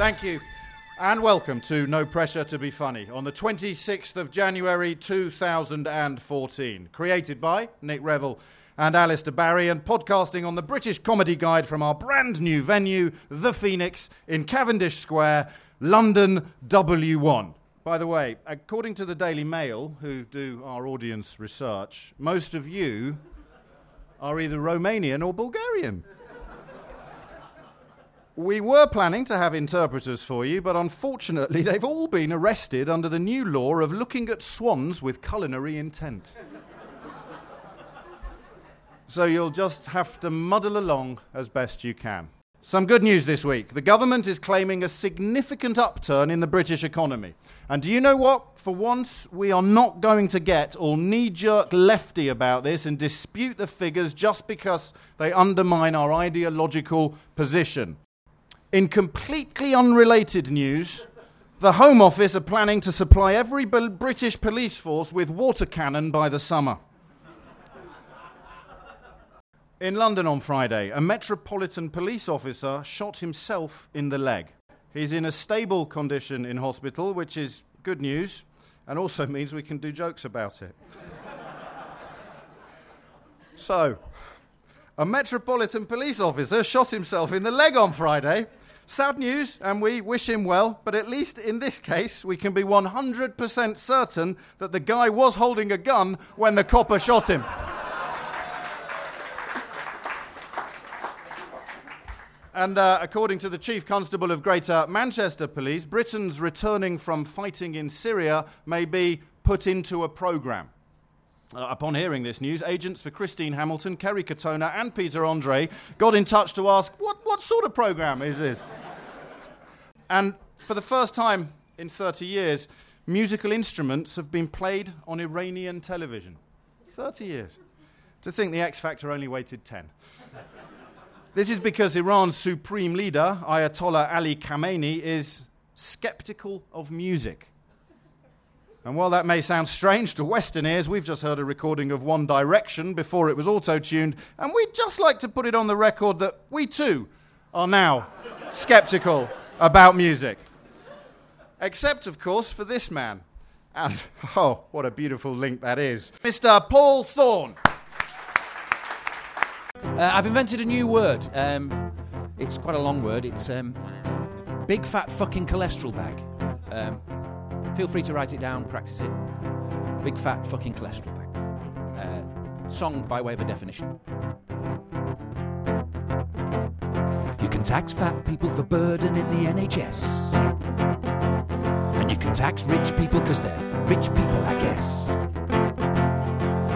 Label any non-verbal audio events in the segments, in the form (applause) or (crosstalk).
Thank you. And welcome to No Pressure to Be Funny on the 26th of January 2014. Created by Nick Revell and Alistair Barry and podcasting on the British Comedy Guide from our brand new venue, The Phoenix, in Cavendish Square, London W1. By the way, according to the Daily Mail, who do our audience research, most of you are either Romanian or Bulgarian. We were planning to have interpreters for you, but unfortunately, (laughs) they've all been arrested under the new law of looking at swans with culinary intent. so you'll just have to muddle along as best you can. Some good news this week. The government is claiming a significant upturn in the British economy. And do you know what? For once, we are not going to get all knee jerk lefty about this and dispute the figures just because they undermine our ideological position. In completely unrelated news, the Home Office are planning to supply every British police force with water cannon by the summer. In London on Friday, a Metropolitan Police officer shot himself in the leg. He's in a stable condition in hospital, which is good news and also (laughs) means we can do jokes about it. so, a Metropolitan Police officer shot himself in the leg on Friday. Sad news, and we wish him well, but at least in this case, we can be 100% certain that the guy was holding a gun when the copper shot him. And uh, according to the Chief Constable of Greater Manchester Police, Britons returning from fighting in Syria may be put into a programme. Uh, upon hearing this news, agents for Christine Hamilton, Kerry Katona, and Peter Andre got in touch to ask, what, what sort of programme is this? And for the first time in 30 years, musical instruments have been played on Iranian television. 30 years. To think the X Factor only waited 10. This is because Iran's supreme leader, Ayatollah Ali Khamenei, is skeptical of music. And while that may sound strange to Western ears, we've just heard a recording of One Direction before it was auto tuned, and we'd just like to put it on the record that we too are now skeptical about music. Except, of course, for this man. And, (laughs) oh, what a beautiful link that is. Mr. Paul Thorne. Uh, I've invented a new word. Um, it's quite a long word. It's um, big fat fucking cholesterol bag. Um, feel free to write it down, practice it. Big fat fucking cholesterol bag. Uh, song by way of a definition. Can tax fat people for burdening the NHS. And you can tax rich people because they're rich people, I guess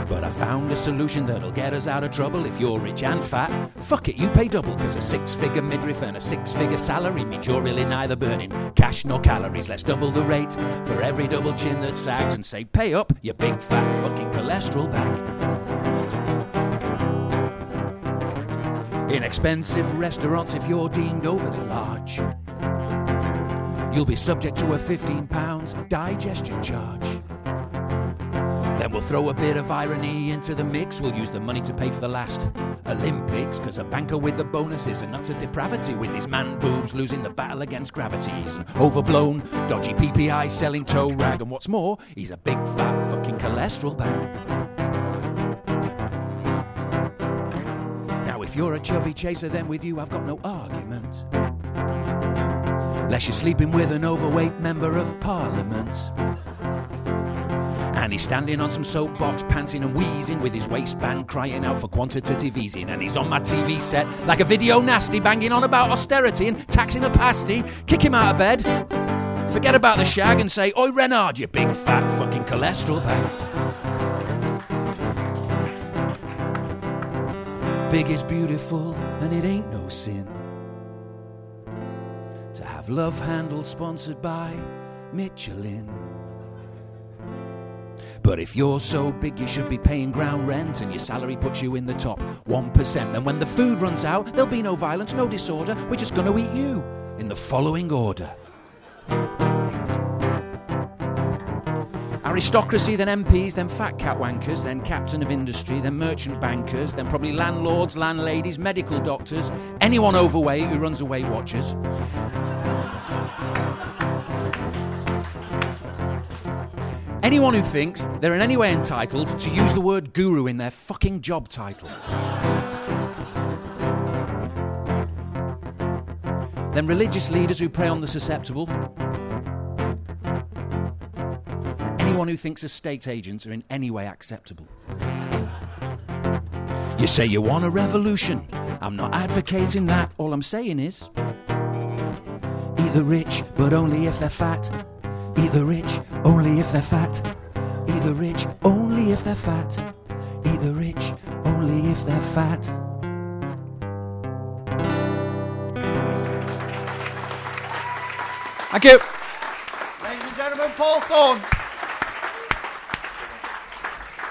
But I found a solution that'll get us out of trouble if you're rich and fat. Fuck it, you pay double, cause a six figure midriff and a six figure salary means you're really neither burning cash nor calories. Let's double the rate for every double chin that sags and say, pay up, you big fat fucking cholesterol bag. Inexpensive restaurants if you're deemed overly large. You'll be subject to a £15 digestion charge. Then we'll throw a bit of irony into the mix. We'll use the money to pay for the last Olympics. Cause a banker with the bonuses and utter depravity with his man boobs losing the battle against gravity. He's an overblown, dodgy PPI selling toe rag. And what's more, he's a big fat fucking cholesterol bag. If you're a chubby chaser, then with you I've got no argument. Unless you're sleeping with an overweight member of parliament. And he's standing on some soapbox, panting and wheezing, with his waistband crying out for quantitative easing. And he's on my TV set like a video nasty, banging on about austerity and taxing a pasty. Kick him out of bed. Forget about the shag and say, Oi, Rennard, you big fat fucking cholesterol bag. Big is beautiful, and it ain't no sin to have love handles sponsored by Michelin. But if you're so big, you should be paying ground rent, and your salary puts you in the top 1%. Then when the food runs out, there'll be no violence, no disorder. We're just going to eat you in the following order. Aristocracy, then MPs, then fat cat wankers, then captain of industry, then merchant bankers, then probably landlords, landladies, medical doctors, anyone overweight who runs a Weight Watchers. Anyone who thinks they're in any way entitled to use the word guru in their fucking job title. then religious leaders who prey on the susceptible, Anyone who thinks estate agents are in any way acceptable. You say you want a revolution. I'm not advocating that. All I'm saying is eat the rich, but only if they're fat. Eat the rich, only if they're fat. Eat the rich, only if they're fat. Eat the rich, only if they're fat. Thank you. Ladies and gentlemen, Paul Thorne.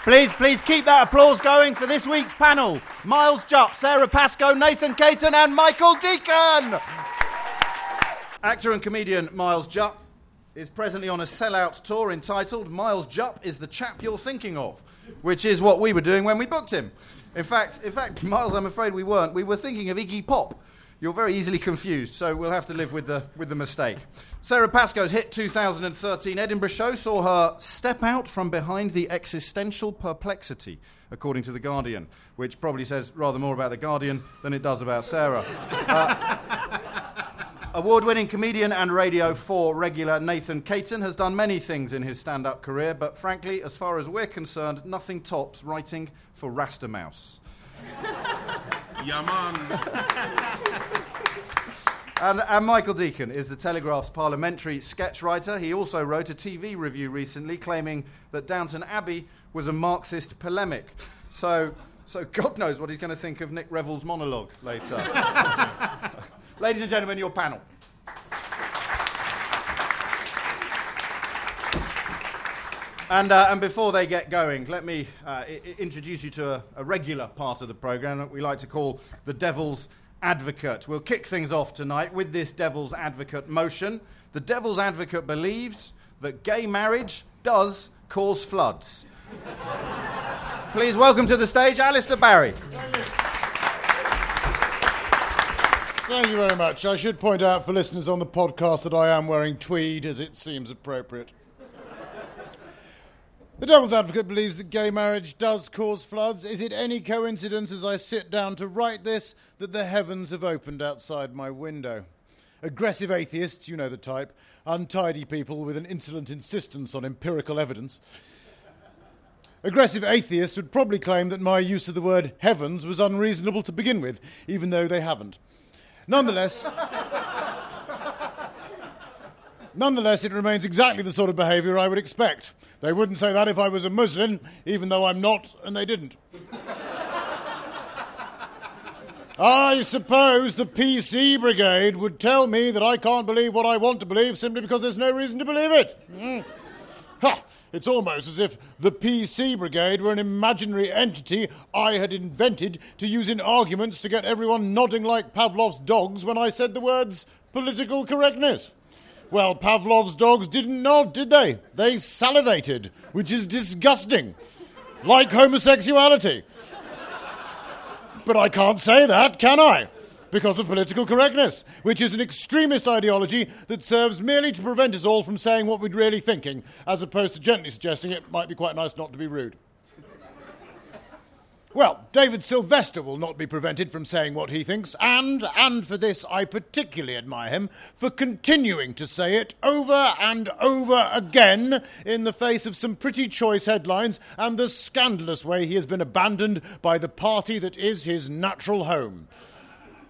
Please, please keep that applause going for this week's panel. Miles Jupp, Sara Pascoe, Nathan Caton, and Michael Deacon. Actor and comedian Miles Jupp is presently on a sellout tour entitled Miles Jupp is the chap you're thinking of, which is what we were doing when we booked him. In fact, in fact, Miles, I'm afraid we weren't. We were thinking of Iggy Pop. You're very easily confused, so we'll have to live with the, with the mistake. Sara Pascoe's hit 2013 Edinburgh show saw her step out from behind the existential perplexity, according to The Guardian, which probably says rather more about The Guardian than it does about Sara. Uh, (laughs) Award winning comedian and Radio 4 regular Nathan Caton has done many things in his stand up career, but frankly, as far as we're concerned, nothing tops writing for Rastamouse. Yeah, man. (laughs) And, and Michael Deacon is the Telegraph's parliamentary sketch writer. He also wrote a TV review recently claiming that Downton Abbey was a Marxist polemic. So, so God knows what he's going to think of Nick Revell's monologue later. (laughs) Ladies and gentlemen, your panel. And, uh, and before they get going, let me uh, I- introduce you to a, a regular part of the programme that we like to call the Devil's Advocate. We'll kick things off tonight with this Devil's Advocate motion. The Devil's Advocate believes that gay marriage does cause floods. Please welcome to the stage Alistair Barry. Thank you very much. I should point out for listeners on the podcast that I am wearing tweed as it seems appropriate. The Devil's Advocate believes that gay marriage does cause floods. Is it any coincidence as I sit down to write this that the heavens have opened outside my window? Aggressive atheists, you know the type, untidy people with an insolent insistence on empirical evidence. Aggressive atheists would probably claim that my use of the word heavens was unreasonable to begin with, even though they haven't. Nonetheless, nonetheless, it remains exactly the sort of behaviour I would expect. They wouldn't say that if I was a Muslim, even though I'm not, and they didn't. (laughs) I suppose the PC Brigade would tell me that I can't believe what I want to believe simply because there's no reason to believe it. Mm. Ha! It's almost as if the PC Brigade were an imaginary entity I had invented to use in arguments to get everyone nodding like Pavlov's dogs when I said the words political correctness. Well, Pavlov's dogs didn't nod, did they? They salivated, which is disgusting. Like homosexuality. But I can't say that, can I? Because of political correctness, which is an extremist ideology that serves merely to prevent us all from saying what we're really thinking, as opposed to gently suggesting it might be quite nice not to be rude. Well, David Silvester will not be prevented from saying what he thinks, and, and for this I particularly admire him, for continuing to say it over and over again in the face of some pretty choice headlines and the scandalous way he has been abandoned by the party that is his natural home.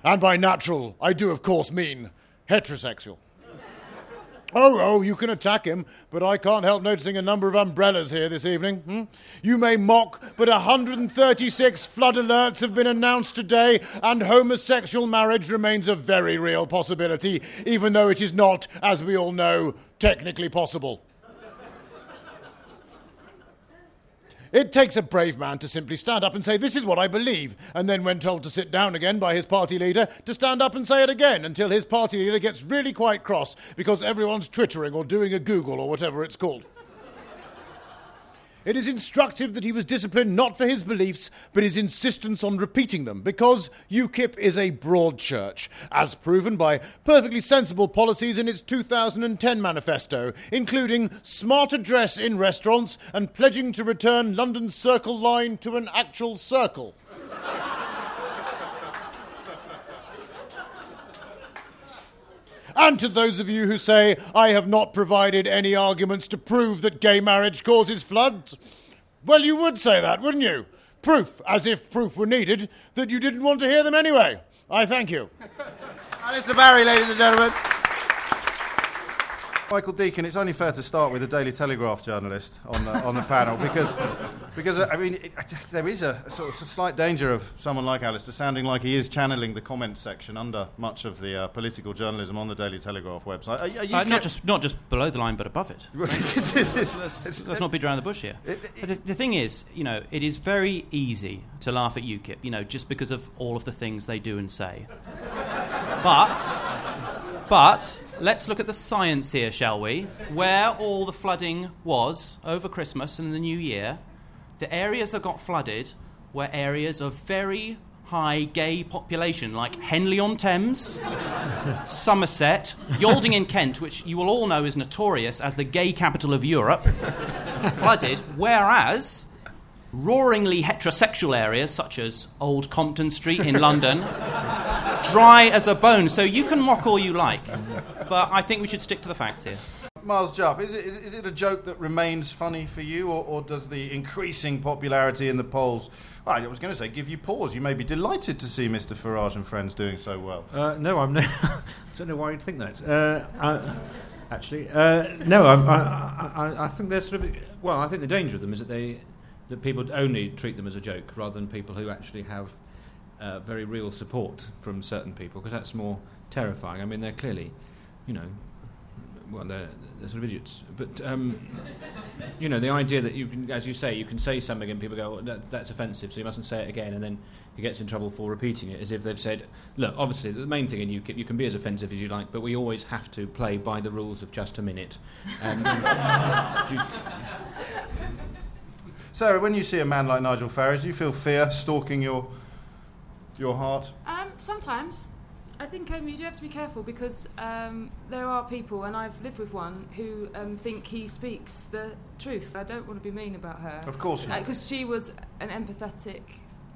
And by natural, I do of course mean heterosexual. Oh, oh, you can attack him, but I can't help noticing a number of umbrellas here this evening. hmm? You may mock, but 136 flood alerts have been announced today, and homosexual marriage remains a very real possibility, even though it is not, as we all know, technically possible. It takes a brave man to simply stand up and say, This is what I believe, and then, when told to sit down again by his party leader, to stand up and say it again until his party leader gets really quite cross because everyone's twittering or doing a Google or whatever it's called. It is instructive that he was disciplined not for his beliefs, but his insistence on repeating them, because UKIP is a broad church, as proven by perfectly sensible policies in its 2010 manifesto, including smarter dress in restaurants and pledging to return London's Circle line to an actual circle. And to those of you who say, I have not provided any arguments to prove that gay marriage causes floods, well, you would say that, wouldn't you? Proof, as if proof were needed, that you didn't want to hear them anyway. I thank you. Alistair Barry, ladies and gentlemen. Michael Deacon, it's only fair to start with a Daily Telegraph journalist on the, on the panel because, because I mean, it, there is a, sort of slight danger of someone like Alistair sounding like he is channeling the comments section under much of the uh, political journalism on the Daily Telegraph website. Are, are you Uh, not just not just below the line, but above it. (laughs) It's- it's- it's- Let's, let's not beat around the bush here. But the, the thing is, you know, it is very easy to laugh at UKIP, you know, just because of all of the things they do and say. But, but let's look at the science here, shall we? Where all the flooding was over Christmas and the New Year, the areas that got flooded were areas of very high gay population, like Henley on Thames, (laughs) Somerset, Yalding in Kent, which you will all know is notorious as the gay capital of Europe, (laughs) flooded, whereas roaringly heterosexual areas such as Old Compton Street in (laughs) London, dry as a bone. So you can mock all you like, but I think we should stick to the facts here. Miles Jupp, is it, is, is it a joke that remains funny for you, or, or does the increasing popularity in the polls, well, I was going to say, give you pause? You may be delighted to see Mr. Farage and friends doing so well. Uh, no, I'm. No, (laughs) I don't know why you'd think that. Uh, I, actually, uh, no, I, I, I, I think they're sort of. Well, I think the danger of them is that they that people only treat them as a joke rather than people who actually have uh, very real support from certain people, because that's more terrifying. I mean, they're clearly, you know. Well, they're, they're sort of idiots, but um, you know the idea that you can, as you say, you can say something and people go, oh, that, "That's offensive," so you mustn't say it again, and then he gets in trouble for repeating it, as if they've said, "Look, obviously the main thing in UKIP, you can be as offensive as you like, but we always have to play by the rules of just a minute." And (laughs) you- Sara, when you see a man like Nigel Farage, do you feel fear stalking your, your heart? Um, sometimes. I think um, you do have to be careful because um, there are people, and I've lived with one, who um, think he speaks the truth. I don't want to be mean about her. Of course not. Because she was an empathetic,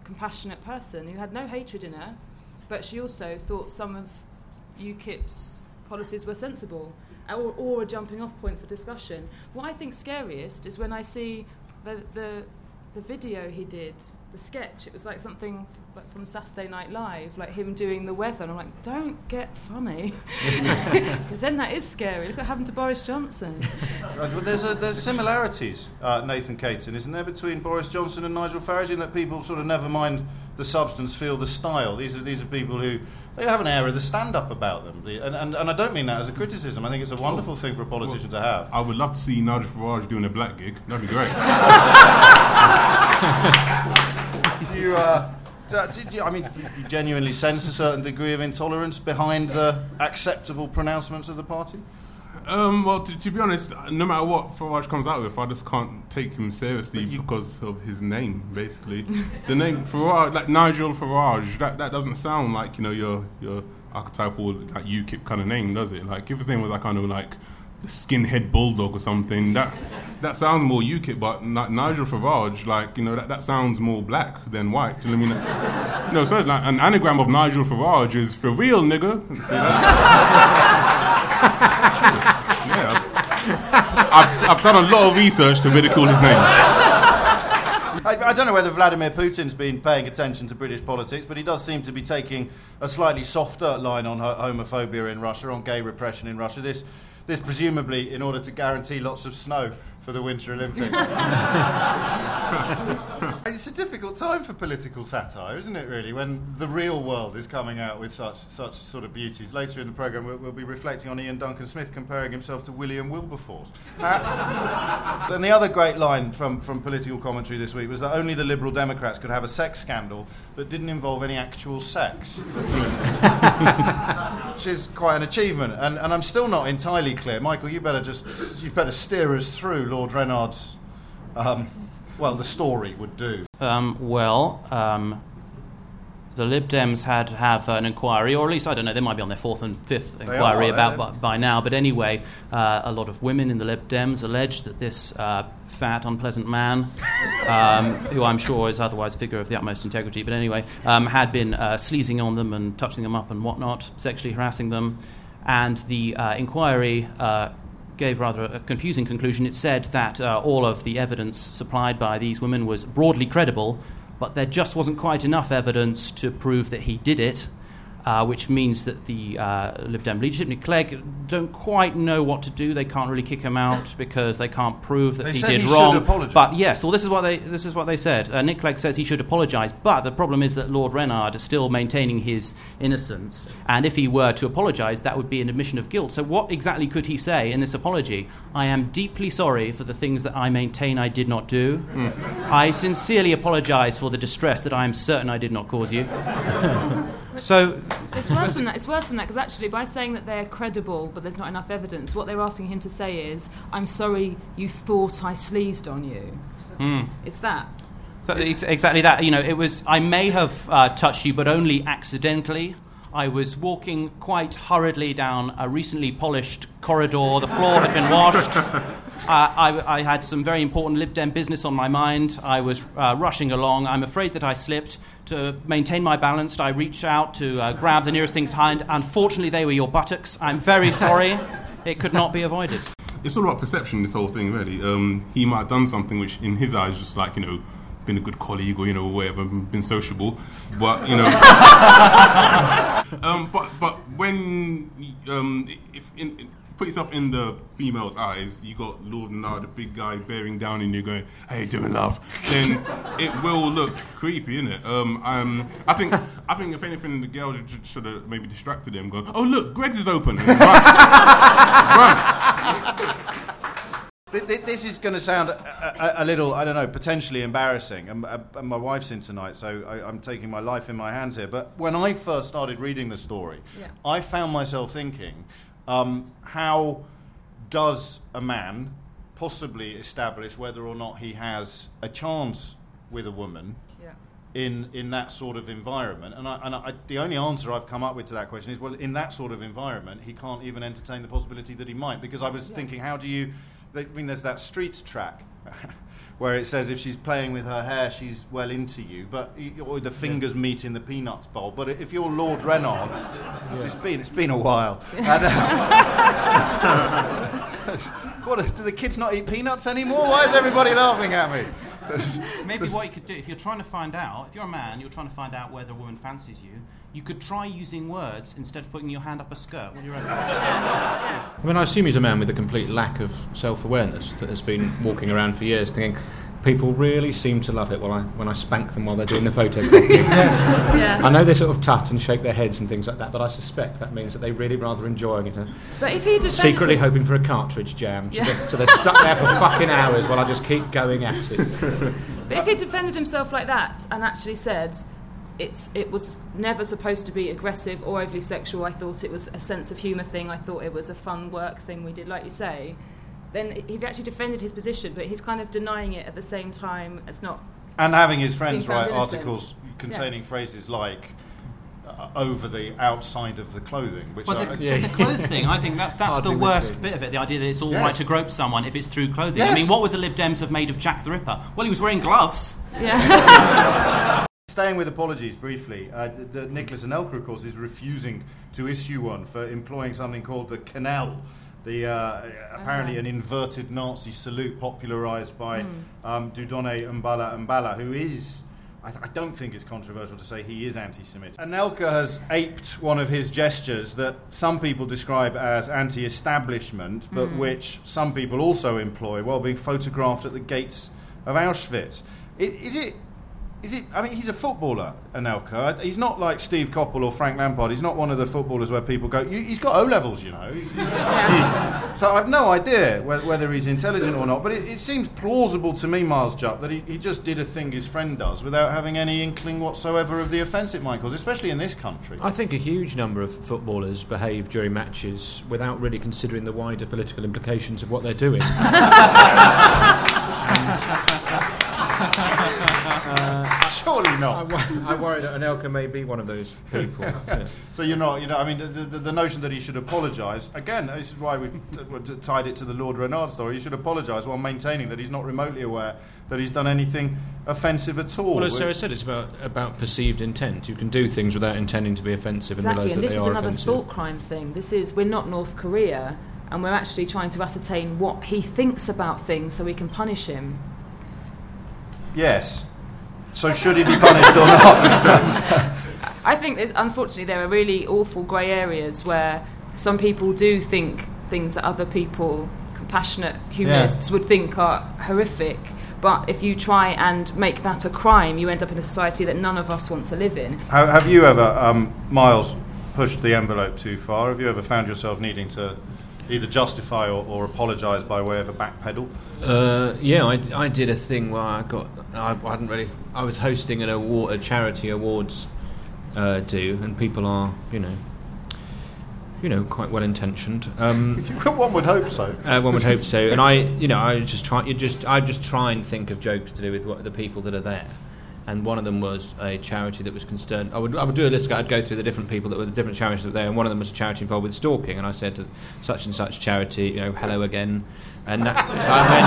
compassionate person who had no hatred in her, but she also thought some of UKIP's policies were sensible or, or a jumping off point for discussion. What I think scariest is when I see the, the, the video he did, the sketch. It was like something f- like from Saturday Night Live, like him doing the weather. And I'm like, don't get funny. (laughs) (laughs) Because then that is scary. Look what happened to Boris Johnson. Right, well, there's, a, there's similarities, uh, Nathan Caton, isn't there, between Boris Johnson and Nigel Farage in that people sort of never mind the substance, feel the style. These are, these are people who they have an air of the stand-up about them. The- And, and, and I don't mean that as a criticism. I think it's a wonderful thing for a politician to have. I would love to see Nigel Farage doing a black gig. That'd be great. (laughs) you, uh, d- did you, I mean, you, you genuinely sense a certain degree of intolerance behind the acceptable pronouncements of the party? Um, well, to, to be honest, no matter what Farage comes out with, I just can't take him seriously because of his name, basically. the name Farage, like Nigel Farage, that, that doesn't sound like you know your your archetypal like UKIP kind of name, does it? Like if his name was like kind of like the skinhead bulldog or something, that that sounds more UKIP. But Ni- Nigel Farage, like you know, that, that sounds more black than white. Do you know what I mean? no, so like an anagram of Nigel Farage is for real, nigga. (laughs) I've, I've done a lot of research to ridicule his name. I, I don't know whether Vladimir Putin's been paying attention to British politics, but he does seem to be taking a slightly softer line on homophobia in Russia, on gay repression in Russia. This, this presumably in order to guarantee lots of snow for the Winter Olympics. (laughs) (laughs) it's a difficult time for political satire, isn't it? Really, when the real world is coming out with such such sort of beauties. Later in the programme, we'll, we'll be reflecting on Iain Duncan Smith comparing himself to William Wilberforce. Uh, (laughs) and the other great line from, from political commentary this week was that only the Liberal Democrats could have a sex scandal that didn't involve any actual sex. Which is quite an achievement. And, and I'm still not entirely clear. Michael, you better just you better steer us through Lord Rennard's um, well, the story would do. Um, well, um, the Lib Dems had have an inquiry, or at least I don't know, they might be on their fourth and fifth inquiry are, about eh? by, by now. But anyway, uh, a lot of women in the Lib Dems alleged that this uh, fat, unpleasant man, um, (laughs) who I'm sure is otherwise a figure of the utmost integrity, but anyway, um, had been uh, sleazing on them and touching them up and whatnot, sexually harassing them, and the uh, inquiry. Gave rather a confusing conclusion. It said that uh, all of the evidence supplied by these women was broadly credible, but there just wasn't quite enough evidence to prove that he did it, uh, which means that the uh, Lib Dem leadership, Nick Clegg, don't quite know what to do. They can't really kick him out (coughs) because they can't prove that They he did he wrong. But yes, well, this is what they this is what they said. Uh, Nick Clegg says he should apologise, but the problem is that Lord Rennard is still maintaining his innocence, and if he were to apologise, that would be an admission of guilt. So, what exactly could he say in this apology? I am deeply sorry for the things that I maintain I did not do. I sincerely apologise for the distress that I am certain I did not cause you. (laughs) so, It's worse than that. It's worse than that because actually, by saying that they're credible but there's not enough evidence, what they're asking him to say is, "I'm sorry you thought I sleazed on you." It's that. Th- ex- Exactly that. You know, it was. I may have uh, touched you, but only accidentally. I was walking quite hurriedly down a recently polished corridor. The floor had been washed. (laughs) I, I had some very important Lib Dem business on my mind. I was uh, rushing along. I'm afraid that I slipped. To maintain my balance, I reached out to uh, grab the nearest things to hand. Unfortunately, they were your buttocks. I'm very (laughs) sorry. It could not be avoided. It's all about perception. This whole thing, really. Um, he might have done something which, in his eyes, just like you know, been a good colleague or you know, whatever, been sociable. But you know, (laughs) (laughs) um, but but when um, if in, put yourself in the female's eyes, you got Lord Nard, the big guy, bearing down on you, going, "Hey, doing love," then (laughs) it will look creepy, innit? Um, um, I think I think if anything, the girl should, should have maybe distracted him, going, "Oh look, Greggs is open." Run. (laughs) run. Th- th- This is going to sound a, a, a little, I don't know, potentially embarrassing. And, uh, and my wife's in tonight, so I, I'm taking my life in my hands here. But when I first started reading the story, Yeah. I found myself thinking, um, how does a man possibly establish whether or not he has a chance with a woman Yeah. in in that sort of environment? And, I, and I, the only answer I've come up with to that question is, well, in that sort of environment, he can't even entertain the possibility that he might. Because I was thinking, how do you? I mean, there's that streets track. (laughs) Where it says if she's playing with her hair, she's well into you, but or the fingers meet in the peanuts bowl. But if you're Lord Rennard, it's been it's been a while. (laughs) And, uh, (laughs) what, do the kids not eat peanuts anymore? Why is everybody laughing at me? (laughs) Maybe what you could do, if you're trying to find out, if you're a man, you're trying to find out whether a woman fancies you, you could try using words instead of putting your hand up a skirt. What do you reckon? I mean, I assume he's a man with a complete lack of self awareness that has been walking around for years thinking, people really seem to love it when I, when I spank them while they're doing the photocopy. (laughs) Yeah. I know they sort of tut and shake their heads and things like that, but I suspect that means that they're really rather enjoying it But if he defended secretly him- hoping for a cartridge jam. So, Yeah. they're, so they're stuck there for fucking hours while I just keep going at it. But if he defended himself like that and actually said, it's, it was never supposed to be aggressive or overly sexual, I thought it was a sense of humour thing, I thought it was a fun work thing we did, like you say, then he actually defended his position, but he's kind of denying it at the same time. It's not. And having his friends write innocent. articles containing phrases like uh, over the outside of the clothing, which Well, I, the, the clothes thing, I think that's, that's the worst be. bit of it. The idea that it's all Yes. right to grope someone if it's through clothing. I mean, what would the Lib Dems have made of Jack the Ripper? Well, he was wearing gloves. Yeah. (laughs) Staying with apologies briefly, uh, the, the Nicolas Anelka, of course, is refusing to issue one for employing something called the quenelle, the uh, apparently an inverted Nazi salute popularised by um, Dieudonné M'bala M'bala, who is. I, th- I don't think it's controversial to say he is anti Semitic. Anelka has aped one of his gestures that some people describe as anti establishment, but which some people also employ while being photographed at the gates of Auschwitz. I- Is it is it? I mean, he's a footballer, Anelka. He's not like Steve Coppell or Frank Lampard. He's not one of the footballers where people go, "You- "He's got O levels," you know. He's- he's- (laughs) so I've no idea whe- whether he's intelligent or not. But it, it seems plausible to me, Miles Jupp, that he, he just did a thing his friend does without having any inkling whatsoever of the offence it might cause, especially in this country. I think a huge number of footballers behave during matches without really considering the wider political implications of what they're doing. (laughs) (laughs) and Surely I, not. wo- I worry that Anelka may be one of those people. (laughs) Yes. So you're not, you know, I mean, the, the, the notion that he should apologise, again, this is why we've t- t- tied it to the Lord Rennard story, he should apologise while maintaining that he's not remotely aware that he's done anything offensive at all. Well, as Sara said, it's about, about perceived intent. You can do things without intending to be offensive and Exactly, realise and that this they is are another offensive. thought crime thing. This is we're not North Korea, and we're actually trying to ascertain what he thinks about things so we can punish him. Yes. So should he be punished or not? (laughs) I think there's, unfortunately there are really awful grey areas where some people do think things that other people, compassionate humanists, would think are horrific. But if you try and make that a crime, you end up in a society that none of us want to live in. have, have you ever, um, Miles, pushed the envelope too far? Have you ever found yourself needing to either justify or, or apologise by way of a backpedal? Uh, yeah, I, I did a thing where I got I, I hadn't really I was hosting an award a charity awards uh, do, and people are you know you know quite (laughs) well intentioned. Um, One would hope so. uh, one would hope so, and I you know I just try you just I just try and think of jokes to do with what the people that are there. And one of them was a charity that was concerned. I would, I would do a list. I'd go through the different people that were the different charities that were there, and one of them was a charity involved with stalking. And I said to such and such charity, you know, hello again. And I mean,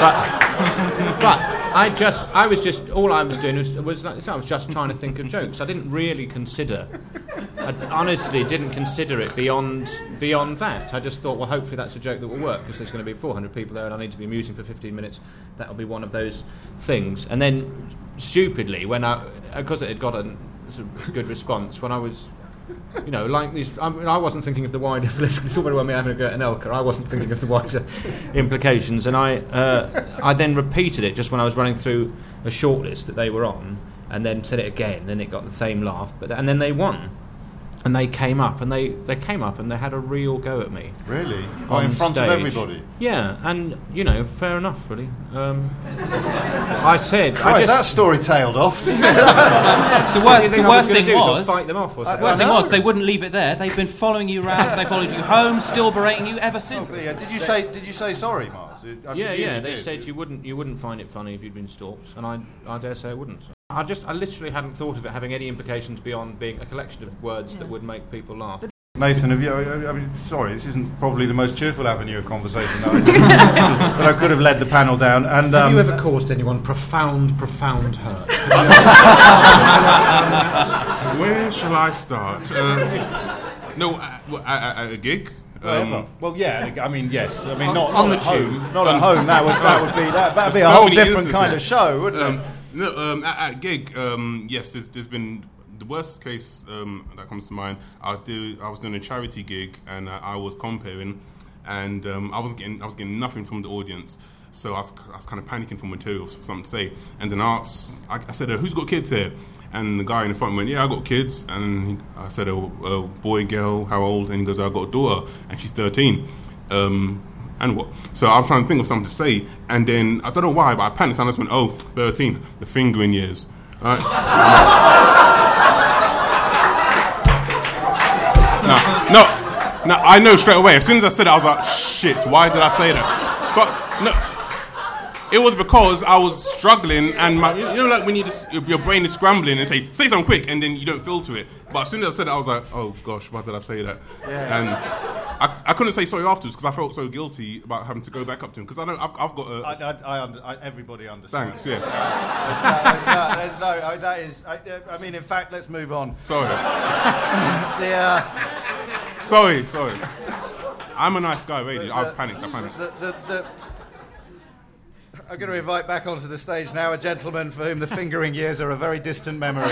but, but I just, I was just, all I was doing was, was like, I was just trying to think of jokes. I didn't really consider, I honestly didn't consider it beyond beyond that. I just thought, well, hopefully that's a joke that will work because there's going to be 400 people there and I need to be amusing for 15 minutes. That'll be one of those things. And then, stupidly, when I, because it had got a sort of good response, when I was you know, like these. I, mean, I wasn't thinking of the wider (laughs) political. It's all very well me having a go at Anelka. I wasn't thinking of the wider (laughs) implications, and I, uh, I then repeated it just when I was running through a shortlist that they were on, and then said it again, and it got the same laugh. But and then they won, and they came up, and they, they came up, and they had a real go at me. Really? Oh, in front stage. of everybody? Yeah, and you know, fair enough, really. Um, I said, I Christ, just, that story tailed off. (laughs) The, wor- do you think the worst gonna thing do, was. fight them off or something. Worst thing was they wouldn't leave it there. They've been following you around. They followed you home, still berating you ever since. Yeah, Did you say? Did you say sorry, Miles? I Yeah, yeah. They did. said you wouldn't you wouldn't find it funny if you'd been stalked, and I I dare say I wouldn't. I just I literally hadn't thought of it having any implications beyond being a collection of words that would make people laugh. Nathan, have you? I I mean, sorry, this isn't probably the most cheerful avenue of conversation that I, (laughs) that I could have led the panel down. And um, Have you ever caused anyone profound, profound hurt? (laughs) Where shall I start? Uh, no, at, well, at, at a gig. Um, well, yeah. I mean, yes. I mean, not, on not the at tube. home. Not at home. That would that would be that would be a So whole many different kind of show, wouldn't um, it? No, um, at, at gig, um, yes, there's, there's been the worst case um, that comes to mind. I do. I was doing a charity gig and uh, I was comparing, and um, I was getting I was getting nothing from the audience. So I was, I was kind of panicking for materials for something to say, and then I asked, I, I said, uh, "Who's got kids here?" And the guy in the front went, "Yeah, I got kids." And he, I said, "A oh, boy, girl, how old?" And he goes, "I got a daughter, and she's 13." Um, and what? So I was trying to think of something to say, and then I don't know why, but I panicked and I just went, "Oh, 13, the fingering years." Right? no, no, no. I know straight away. As soon as I said it, I was like, "Shit! Why did I say that?" But no. It was because I was struggling, and my, you know, like when you just, your, your brain is scrambling and say, say something quick, and then you don't filter it. But as soon as I said it, I was like, oh gosh, why did I say that? And I, I couldn't say sorry afterwards because I felt so guilty about having to go back up to him because I know I've, I've got a. I, I, I, under, I, everybody understands. thanks, yeah. no, there's no, I, that is. I, I mean, in fact, let's move on. Sorry, (laughs) The, uh, sorry, sorry. I'm a nice guy, really. I was panicked. I panicked. the, the, the, I'm going to invite back onto the stage now a gentleman for whom the fingering years are a very distant memory. (laughs)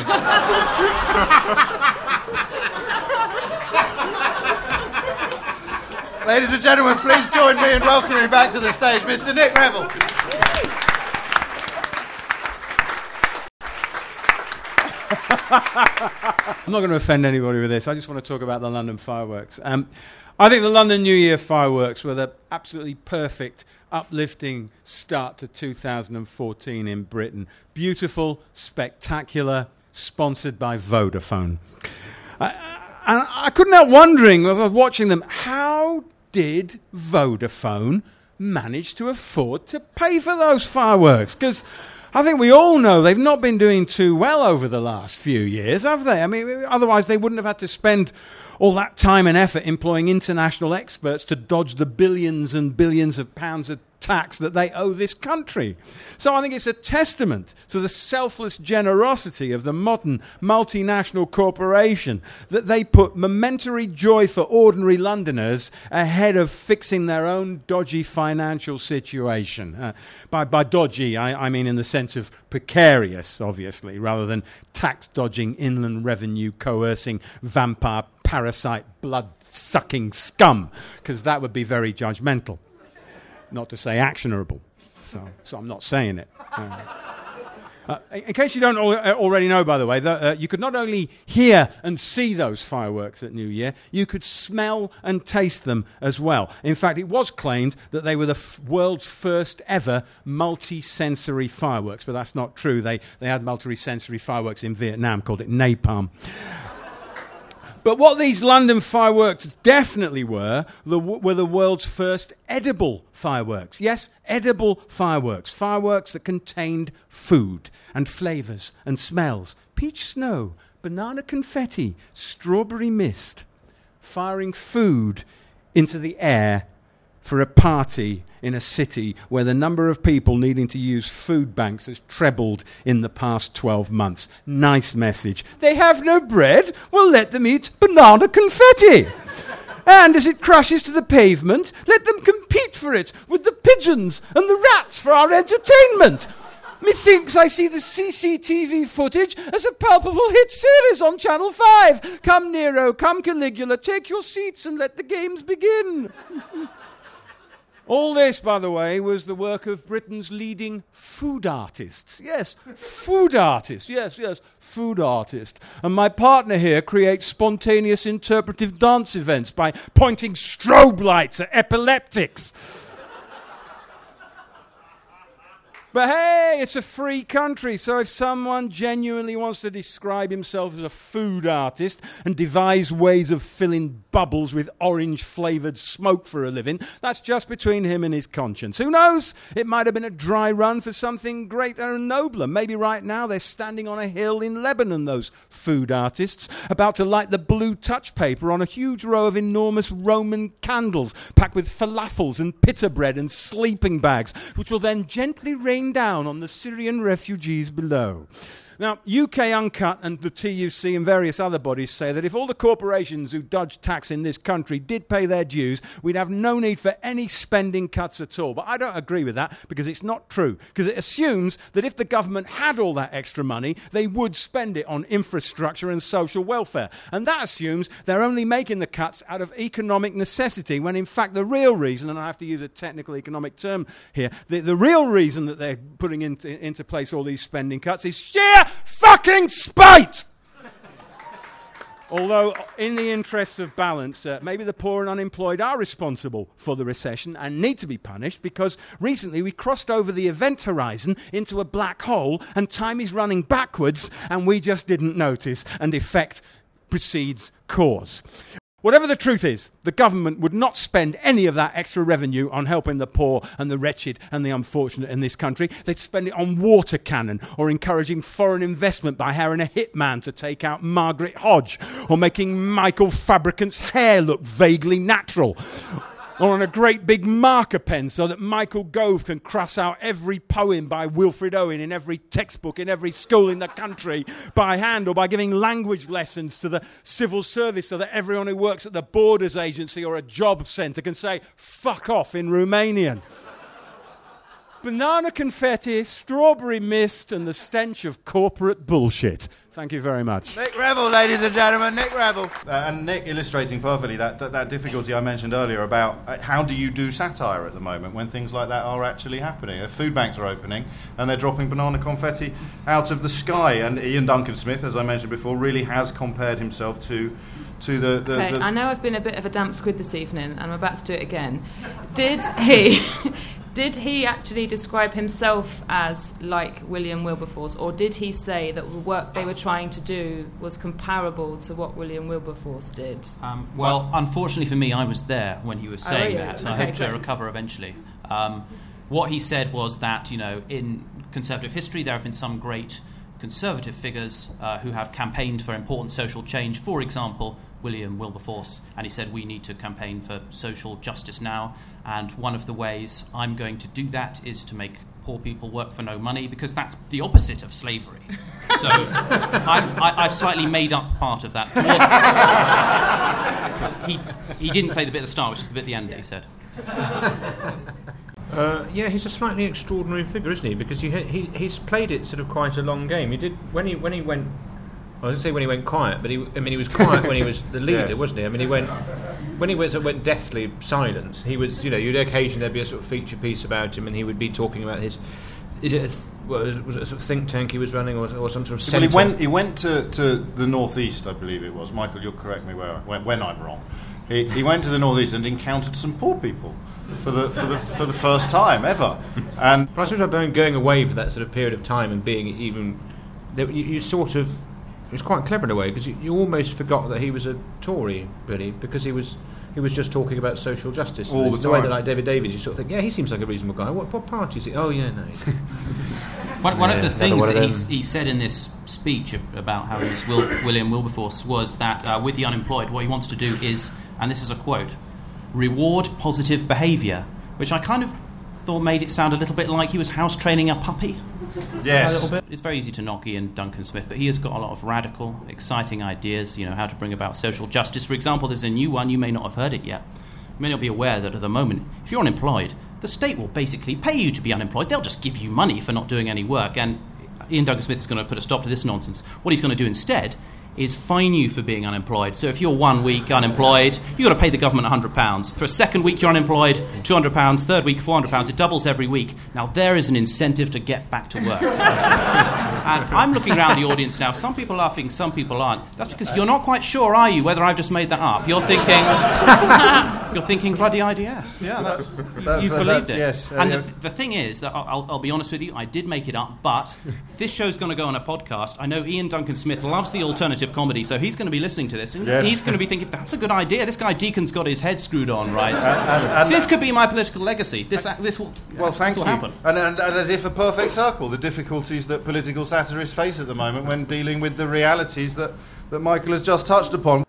Ladies and gentlemen, please join me in welcoming back to the stage Mr. Nick Revell. I'm not going to offend anybody with this. I just want to talk about the London fireworks. Um, I think the London New Year fireworks were the absolutely perfect, uplifting start to 2014 in Britain. Beautiful, spectacular, sponsored by Vodafone. I, and I couldn't help wondering as I was watching them, how did Vodafone manage to afford to pay for those fireworks? Because I think we all know they've not been doing too well over the last few years, have they? I mean, otherwise they wouldn't have had to spend all that time and effort employing international experts to dodge the billions and billions of pounds of tax that they owe this country. So I think it's a testament to the selfless generosity of the modern multinational corporation that they put momentary joy for ordinary Londoners ahead of fixing their own dodgy financial situation. Uh, by, by dodgy, I, I mean in the sense of precarious, obviously, rather than tax dodging, inland revenue coercing, vampire, parasite, blood sucking scum, because that would be very judgmental not to say actionable. So, so I'm not saying it. Uh, uh, in case you don't al- uh, already know, by the way, the, uh, you could not only hear and see those fireworks at New Year, you could smell and taste them as well. In fact, it was claimed that they were the f- world's first ever multi-sensory fireworks, but that's not true. They, they had multi-sensory fireworks in Vietnam, called it napalm. But what these London fireworks definitely were the, were the world's first edible fireworks. Yes, edible fireworks. Fireworks that contained food and flavours and smells. Peach snow, banana confetti, strawberry mist. Firing food into the air for a party in a city where the number of people needing to use food banks has trebled in the past 12 months. Nice message. They have no bread? Well, let them eat banana confetti. and as it crashes to the pavement, let them compete for it with the pigeons and the rats for our entertainment. Methinks I see the CCTV footage as a palpable hit series on Channel 5. Come, Nero, come, Caligula, take your seats and let the games begin. All this, by the way, was the work of Britain's leading food artists. Yes, food artists. Yes, yes, food artist. And my partner here creates spontaneous interpretive dance events by pointing strobe lights at epileptics. But hey, it's a free country, so if someone genuinely wants to describe himself as a food artist and devise ways of filling bubbles with orange flavoured smoke for a living, that's just between him and his conscience. Who knows? It might have been a dry run for something greater and nobler. Maybe right now they're standing on a hill in Lebanon, those food artists, about to light the blue touch paper on a huge row of enormous Roman candles packed with falafels and pita bread and sleeping bags, which will then gently rain down on the Syrian refugees below. Now, UK Uncut and the TUC and various other bodies say that if all the corporations who dodge tax in this country did pay their dues, we'd have no need for any spending cuts at all. But I don't agree with that because it's not true. Because it assumes that if the government had all that extra money, they would spend it on infrastructure and social welfare. And that assumes they're only making the cuts out of economic necessity, when in fact the real reason, and I have to use a technical economic term here, the, the real reason that they're putting into, into place all these spending cuts is sheer fucking spite! Although, in the interests of balance, uh, maybe the poor and unemployed are responsible for the recession and need to be punished because recently we crossed over the event horizon into a black hole and time is running backwards and we just didn't notice, and effect precedes cause. Whatever the truth is, the government would not spend any of that extra revenue on helping the poor and the wretched and the unfortunate in this country. They'd spend it on water cannon or encouraging foreign investment by hiring a hitman to take out Margaret Hodge or making Michael Fabricant's hair look vaguely natural or on a great big marker pen so that Michael Gove can cross out every poem by Wilfred Owen in every textbook in every school in the country by hand, or by giving language lessons to the civil service so that everyone who works at the Borders Agency or a job centre can say fuck off in Romanian. (laughs) Banana confetti, strawberry mist, and the stench of corporate bullshit. Thank you very much. Nick Revell, ladies and gentlemen, Nick Revell. Uh, and Nick illustrating perfectly that, that, that, difficulty I mentioned earlier about uh, how do you do satire at the moment when things like that are actually happening. Uh, food banks are opening and they're dropping banana confetti out of the sky. And Iain Duncan Smith, as I mentioned before, really has compared himself to to the, the, okay, the I know I've been a bit of a damp squid this evening, and I'm about to do it again. Did he? Did he actually describe himself as like William Wilberforce, or did he say that the work they were trying to do was comparable to what William Wilberforce did? Um, well, unfortunately for me, I was there when he was saying Oh, yeah. that, and I Okay, hope to recover eventually. Um, what he said was that, you know, in conservative history, there have been some great conservative figures uh, who have campaigned for important social change. For example, William Wilberforce, and he said we need to campaign for social justice now. And one of the ways I'm going to do that is to make poor people work for no money because that's the opposite of slavery. (laughs) So I, I've slightly made up part of that. (laughs) he, he didn't say the bit at the start, which is the bit at the end that he said. (laughs) Uh, yeah, he's a slightly extraordinary figure, isn't he? Because he, he he's played it sort of quite a long game. He did when he when he went. I was going to say when he went quiet, but he, I mean, he was quiet when he was the (laughs) leader, Yes. wasn't he? I mean, he went when he went, sort went deathly silent. He was, you know, you'd occasionally there'd be a sort of feature piece about him, and he would be talking about his. Is it? A, th- well, was, was it a sort of think tank he was running, or, or some sort of Well, he went. He went to, to the northeast, I believe it was. Michael, you'll correct me where when, when I'm wrong. He, he went to the northeast and encountered some poor people for the for the for the first time ever. And But I suppose about going away for that sort of period of time and being even, you, you sort of, it was quite clever in a way because you, you almost forgot that he was a Tory really because he was he was just talking about social justice. All the it's the way that like David Davies, you sort of think, yeah, he seems like a reasonable guy. What, what party is he? Oh yeah, no. (laughs) One, one Yeah, of the things that he, he said in this speech about how he's Will, William Wilberforce was that uh, with the unemployed, what he wants to do is, and this is a quote, reward positive behaviour, which I kind of thought made it sound a little bit like he was house training a puppy. A yes, little bit. It's very easy to knock Iain Duncan Smith, but he has got a lot of radical, exciting ideas, you know, how to bring about social justice. For example, there's a new one, you may not have heard it yet. You may not be aware that at the moment, if you're unemployed, the state will basically pay you to be unemployed. They'll just give you money for not doing any work. And Iain Duncan Smith is going to put a stop to this nonsense. What he's going to do instead is fine you for being unemployed. So if you're one week unemployed, you've got to pay the government £100. For a second week you're unemployed, £200. Third week, £400. It doubles every week. Now there is an incentive to get back to work. (laughs) And I'm looking around the audience now. Some people are laughing, some people aren't. That's because you're not quite sure, are you, whether I've just made that up? You're thinking, (laughs) you're thinking bloody IDS. Yeah, that's, That's- you've that- believed that- it. yes, uh, and the, the thing is that I'll, I'll be honest with you, I did make it up, but this show's going to go on a podcast. I know Iain Duncan Smith loves the alternative comedy, so he's going to be listening to this, and Yes. he's going to be thinking, "That's a good idea. This guy Deacon's got his head screwed on, right? and- and- this could be my political legacy. This, this will, Well, thank this you. happen." And, and, and as if a perfect circle, the difficulties that political satirists face at the moment when dealing with the realities that, that Michael has just touched upon.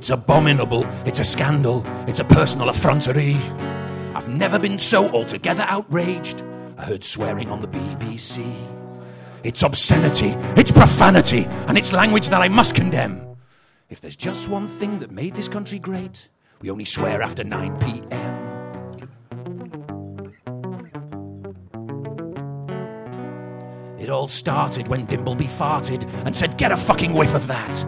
It's abominable, it's a scandal, it's a personal effrontery. I've never been so altogether outraged. I heard swearing on the BBC. It's obscenity, it's profanity, and it's language that I must condemn. If there's just one thing that made this country great, we only swear after 9 pm. It all started when Dimbleby farted and said, Get a fucking whiff of that.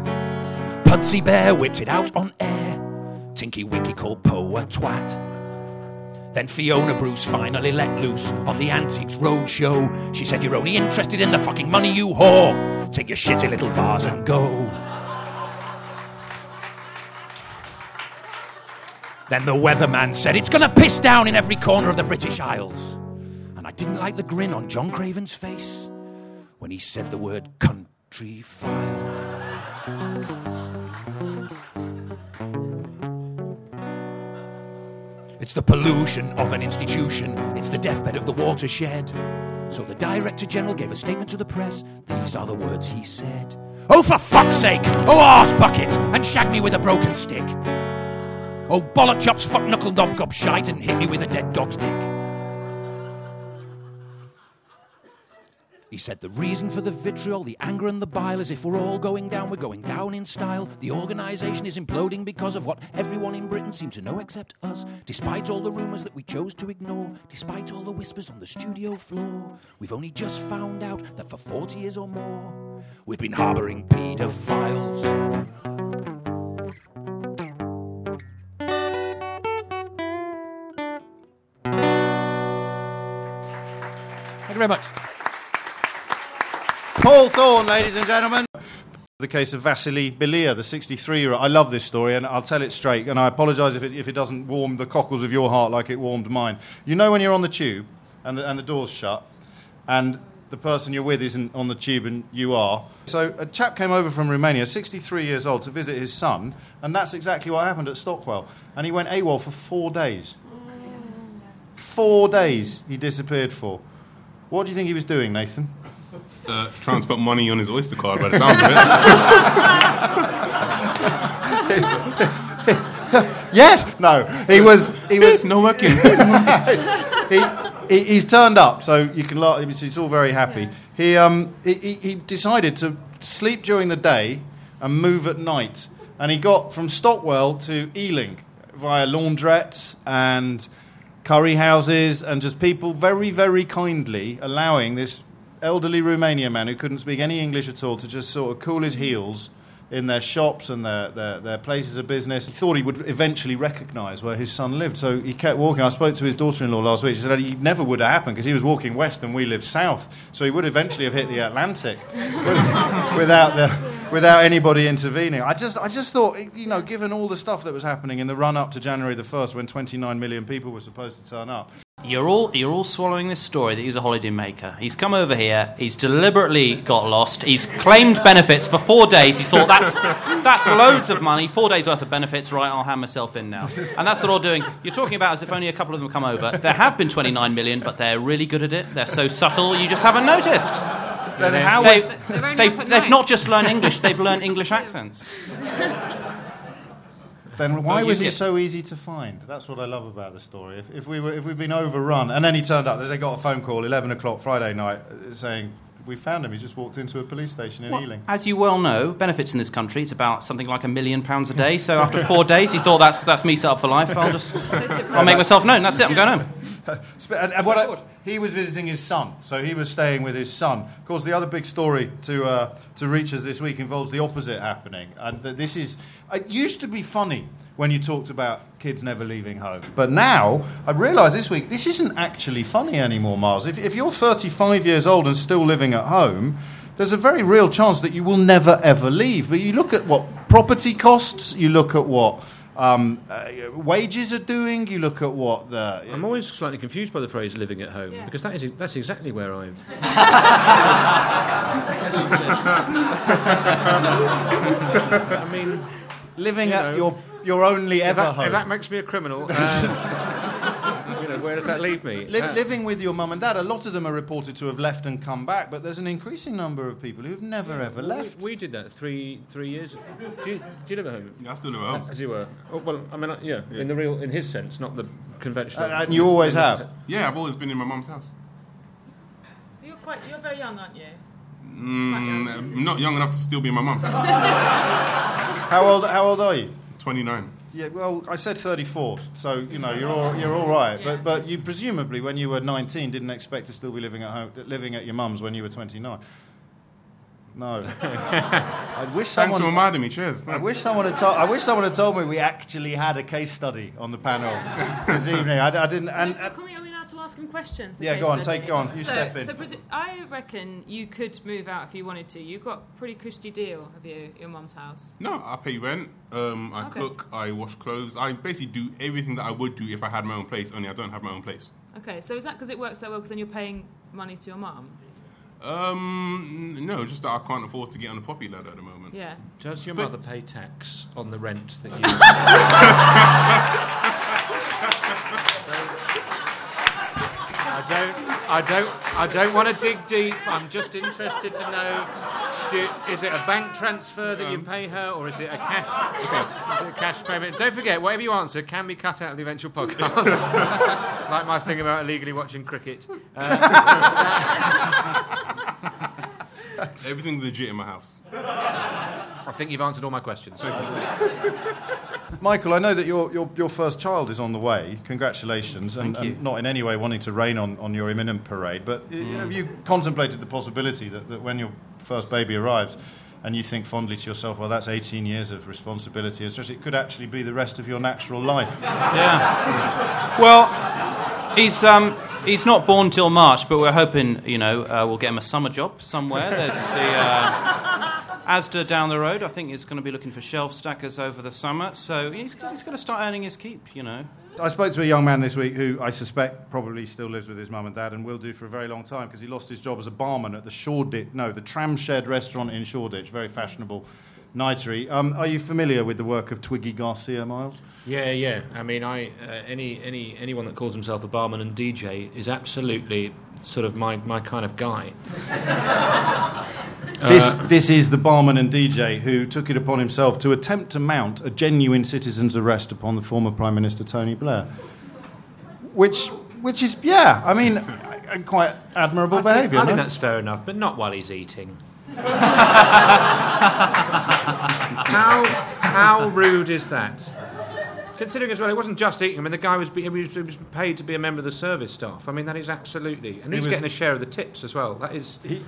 Pudsey Bear whipped it out on air. Tinky Winky called Po a twat. Then Fiona Bruce finally let loose on the Antiques Roadshow. She said, You're only interested in the fucking money, you whore. Take your shitty little vase and go. Then the weatherman said, It's gonna piss down in every corner of the British Isles. And I didn't like the grin on John Craven's face when he said the word country file. It's the pollution of an institution. It's the deathbed of the watershed. So the Director General gave a statement to the press. These are the words he said. Oh, for fuck's sake! Oh, arse bucket! And shag me with a broken stick. Oh, bollock chops, fuck knuckle knob gob shite and hit me with a dead dog's dick. He said the reason for the vitriol, the anger and the bile is if we're all going down, we're going down in style. The organisation is imploding because of what everyone in Britain seemed to know except us. Despite all the rumours that we chose to ignore, despite all the whispers on the studio floor, we've only just found out that for 40 years or more, we've been harbouring paedophiles. Thank you very much. Paul Thorne, ladies and gentlemen. The case of Vasily Belia, the 63 year old. I love this story and I'll tell it straight. And I apologise if it, if it doesn't warm the cockles of your heart like it warmed mine. You know, when you're on the tube and the, and the door's shut and the person you're with isn't on the tube and you are. So a chap came over from Romania, 63 years old, to visit his son, and that's exactly what happened at Stockwell. And he went AWOL for four days. Four days he disappeared for. What do you think he was doing, Nathan? Uh, trying to put money on his Oyster card by the sound of it. (laughs) Yes, no, he was. He was no working. (laughs) he, he, he's turned up, so you can laugh. It's, it's all very happy. He, um, he, he he decided to sleep during the day and move at night, and he got from Stockwell to Ealing via laundrettes and curry houses, and just people very, very kindly allowing this elderly Romanian man who couldn't speak any English at all to just sort of cool his heels in their shops and their, their, their places of business. He thought he would eventually recognise where his son lived, so he kept walking. I spoke to his daughter in law last week. She said he never would have happened because he was walking west and we lived south, so he would eventually have hit the Atlantic (laughs) without, the, without anybody intervening. I just, I just thought, you know, given all the stuff that was happening in the run up to January the 1st when 29 million people were supposed to turn up, You're all you're all swallowing this story that he's a holiday maker. He's come over here. He's deliberately got lost. He's claimed benefits for four days. He thought that's that's loads of money. Four days worth of benefits. Right, I'll hand myself in now. And that's what all doing. You're talking about as if only a couple of them come over. There have been 29 million, but they're really good at it. They're so subtle, you just haven't noticed. then how They, was. They're only they've, they've not just learned English; they've learned English accents. (laughs) Then why was it so easy to find? That's what I love about the story. If, if we were, if we'd been overrun, and then he turned up, they got a phone call, eleven o'clock Friday night, uh, saying we found him. He's just walked into a police station in Well, Ealing. as you well know, benefits in this country, it's about something like a million pounds a day. So after four days, he thought that's that's me set up for life. I'll just (laughs) I'll make myself known. That's it. I'm going home. (laughs) And, and what I, he was visiting his son, so he was staying with his son. Of course, the other big story to uh, to reach us this week involves the opposite happening, and th- this is. It used to be funny when you talked about kids never leaving home, but now I realise this week this isn't actually funny anymore, Miles. If, if you're 35 years old and still living at home. There's a very real chance that you will never ever leave. But you look at what property costs, you look at what um, uh, wages are doing, you look at what the. I'm always slightly confused by the phrase "living at home" Yeah. because that is that's exactly where I'm. (laughs) I mean, living you at know, your your only ever that, home. if that makes me a criminal, (laughs) uh, you where does that leave me? Li- Uh, living with your mum and dad, a lot of them are reported to have left and come back, but there's an increasing number of people who've never ever left. We, did that three three years. Do you, do you live at home? I still around. As you were. Oh, well, I mean, uh, yeah, in the real, in his sense, not the conventional. And- and you always have. Yeah, I've always been in my mum's house. You're quite. You're very young, aren't you? Mm, I'm not young enough to still be in my mum's house. (laughs) How old? How old are you? 29. Yeah, well, I said 34, so you know you're all, you're all right. But but you presumably, when you were 19, didn't expect to still be living at home, living at your mum's when you were 29. No. (laughs) I wish Thanks someone. for reminding me. Cheers. I wish someone had told. I wish someone had told me we actually had a case study on the panel (laughs) this evening. I, I didn't. And, so can we, are we allowed to ask him questions? Yeah, go on, study? take- go on, you so, step in. So presu- I reckon you could move out if you wanted to. You've got a pretty cushy deal, have you, your mum's house? No, I pay rent. Um, I Okay. cook. I wash clothes. I basically do everything that I would do if I had my own place. Only I don't have my own place. Okay, so is that because it works so well because then you're paying money to your mum? Um, no, just that I can't afford to get on the property ladder at the moment. Yeah. Does your But- mother pay tax on the rent that you? (laughs) (laughs) (laughs) don't. I don't. I don't want to dig deep. I'm just interested to know. Do, is it a bank transfer that you um. pay her, or is it a cash? Okay, is it a cash payment? Don't forget, whatever you answer can be cut out of the eventual podcast. (laughs) like my thing about illegally watching cricket. Uh, (laughs) (laughs) Everything's legit in my house. I think you've answered all my questions. Michael, I know that your, your, your first child is on the way. Congratulations, and, Thank you. and not in any way wanting to rain on, on your imminent parade. But uh, have you contemplated the possibility that, that when your first baby arrives, and you think fondly to yourself, well, that's 18 years of responsibility, and such, it could actually be the rest of your natural life. Yeah. Well, he's um, he's not born till March, but we're hoping you know uh, we'll get him a summer job somewhere. (laughs) There's the uh, Asda down the road. I think he's going to be looking for shelf stackers over the summer, so he's got, to start earning his keep. You know. I spoke to a young man this week who I suspect probably still lives with his mum and dad and will do for a very long time because he lost his job as a barman at the Shoreditch, no, the Tramshed restaurant in Shoreditch, very fashionable nightery. Um, are you familiar with the work of Twiggy Garcia, Miles? Yeah, yeah. I mean, I uh, any any anyone that calls himself a barman and DJ is absolutely sort of my, my kind of guy. (laughs) This, uh, this is the barman and DJ who took it upon himself to attempt to mount a genuine citizen's arrest upon the former Prime Minister Tony Blair. Which, which is, yeah, I mean, quite admirable behaviour. I think that's fair enough, but not while he's eating. How, how rude is that? Considering as well, it wasn't just eating. I mean, the guy was, he was, he was paid to be a member of the service staff. I mean, that is absolutely, and he's getting a share of the tips as well. That is he,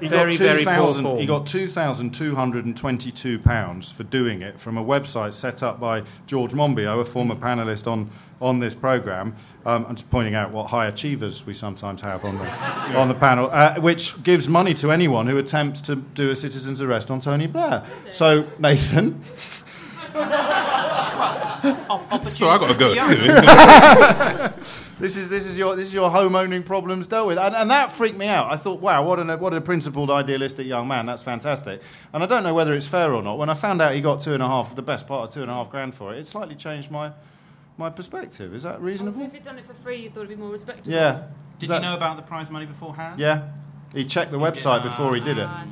he very, got very poor form. He got two thousand two hundred and twenty-two pounds for doing it from a website set up by George Monbiot, a former panelist on on this program. Um, I'm just pointing out what high achievers we sometimes have on the yeah. on the panel, uh, which gives money to anyone who attempts to do a citizen's arrest on Tony Blair. So Nathan. (laughs) (laughs) so I got to (laughs) go. (laughs) this is this is your this is your home owning problems dealt with, and, and that freaked me out. I thought, wow, what an what a principled, idealistic young man. That's fantastic. And I don't know whether it's fair or not. When I found out he got two and a half, the best part of two and a half grand for it, it slightly changed my my perspective. Is that reasonable? so if he'd done it for free, you thought it'd be more respectable. Yeah. Did you know about the prize money beforehand? Yeah. He checked the website before he did it. Ah,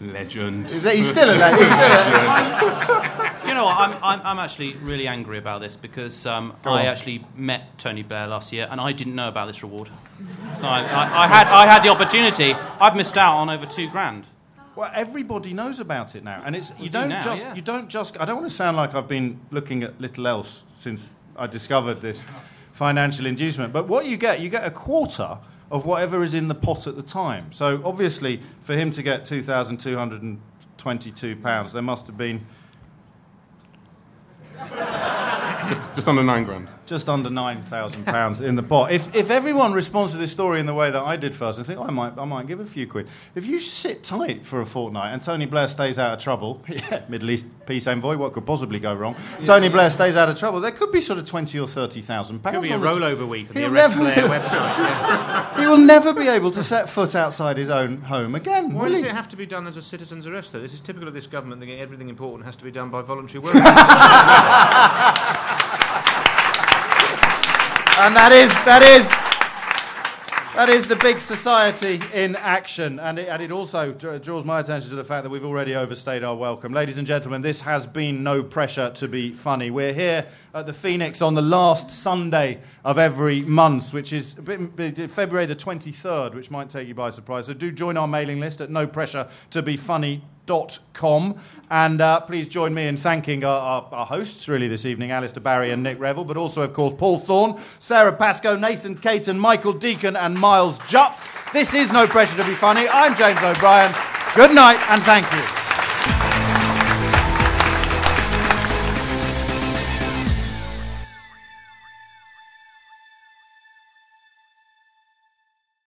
Legend. Is that, he's still a legend. He's still a Do you know what? I'm, I'm, I'm actually really angry about this because um, I actually met Tony Blair last year and I didn't know about this reward. So I, I, I, had, I had the opportunity. I've missed out on over two grand. Well, everybody knows about it now, and it's you don't now, just yeah. you don't just. I don't want to sound like I've been looking at little else since I discovered this financial inducement, but what you get, you get a quarter of whatever is in the pot at the time. So obviously, for him to get two thousand two hundred and twenty-two pounds, there must have been just, just under nine grand. Just under nine thousand pounds in the pot. If, if everyone responds to this story in the way that I did first, I think oh, I might I might give a few quid. If you sit tight for a fortnight and Tony Blair stays out of trouble, (laughs) yeah, Middle East peace envoy, what could possibly go wrong? Yeah. Tony Blair stays out of trouble. There could be sort of twenty or thirty thousand pounds. Could be a rollover t- week on the Arrest Blair website. Yeah. (laughs) he will never be able to set foot outside his own home again. Why does he? it have to be done as a citizen's arrest? Though this is typical of this government. Thinking everything important has to be done by voluntary work. (laughs) and that is that is that is the big society in action, and it, and it also draws my attention to the fact that we've already overstayed our welcome. Ladies and gentlemen, this has been no pressure to be funny. We're here at the Phoenix on the last Sunday of every month, which is February the 23rd, which might take you by surprise. So do join our mailing list at no pressure to be funny com. And uh, please join me in thanking our, our, our, hosts, really, this evening Alistair Barry and Nick Revell, but also, of course, Paul Thorne, Sara Pascoe, Nathan Caton, Michael Deacon, and Miles Jupp. This is No Pressure to Be Funny. I'm James O'Brien. Good night, and thank you.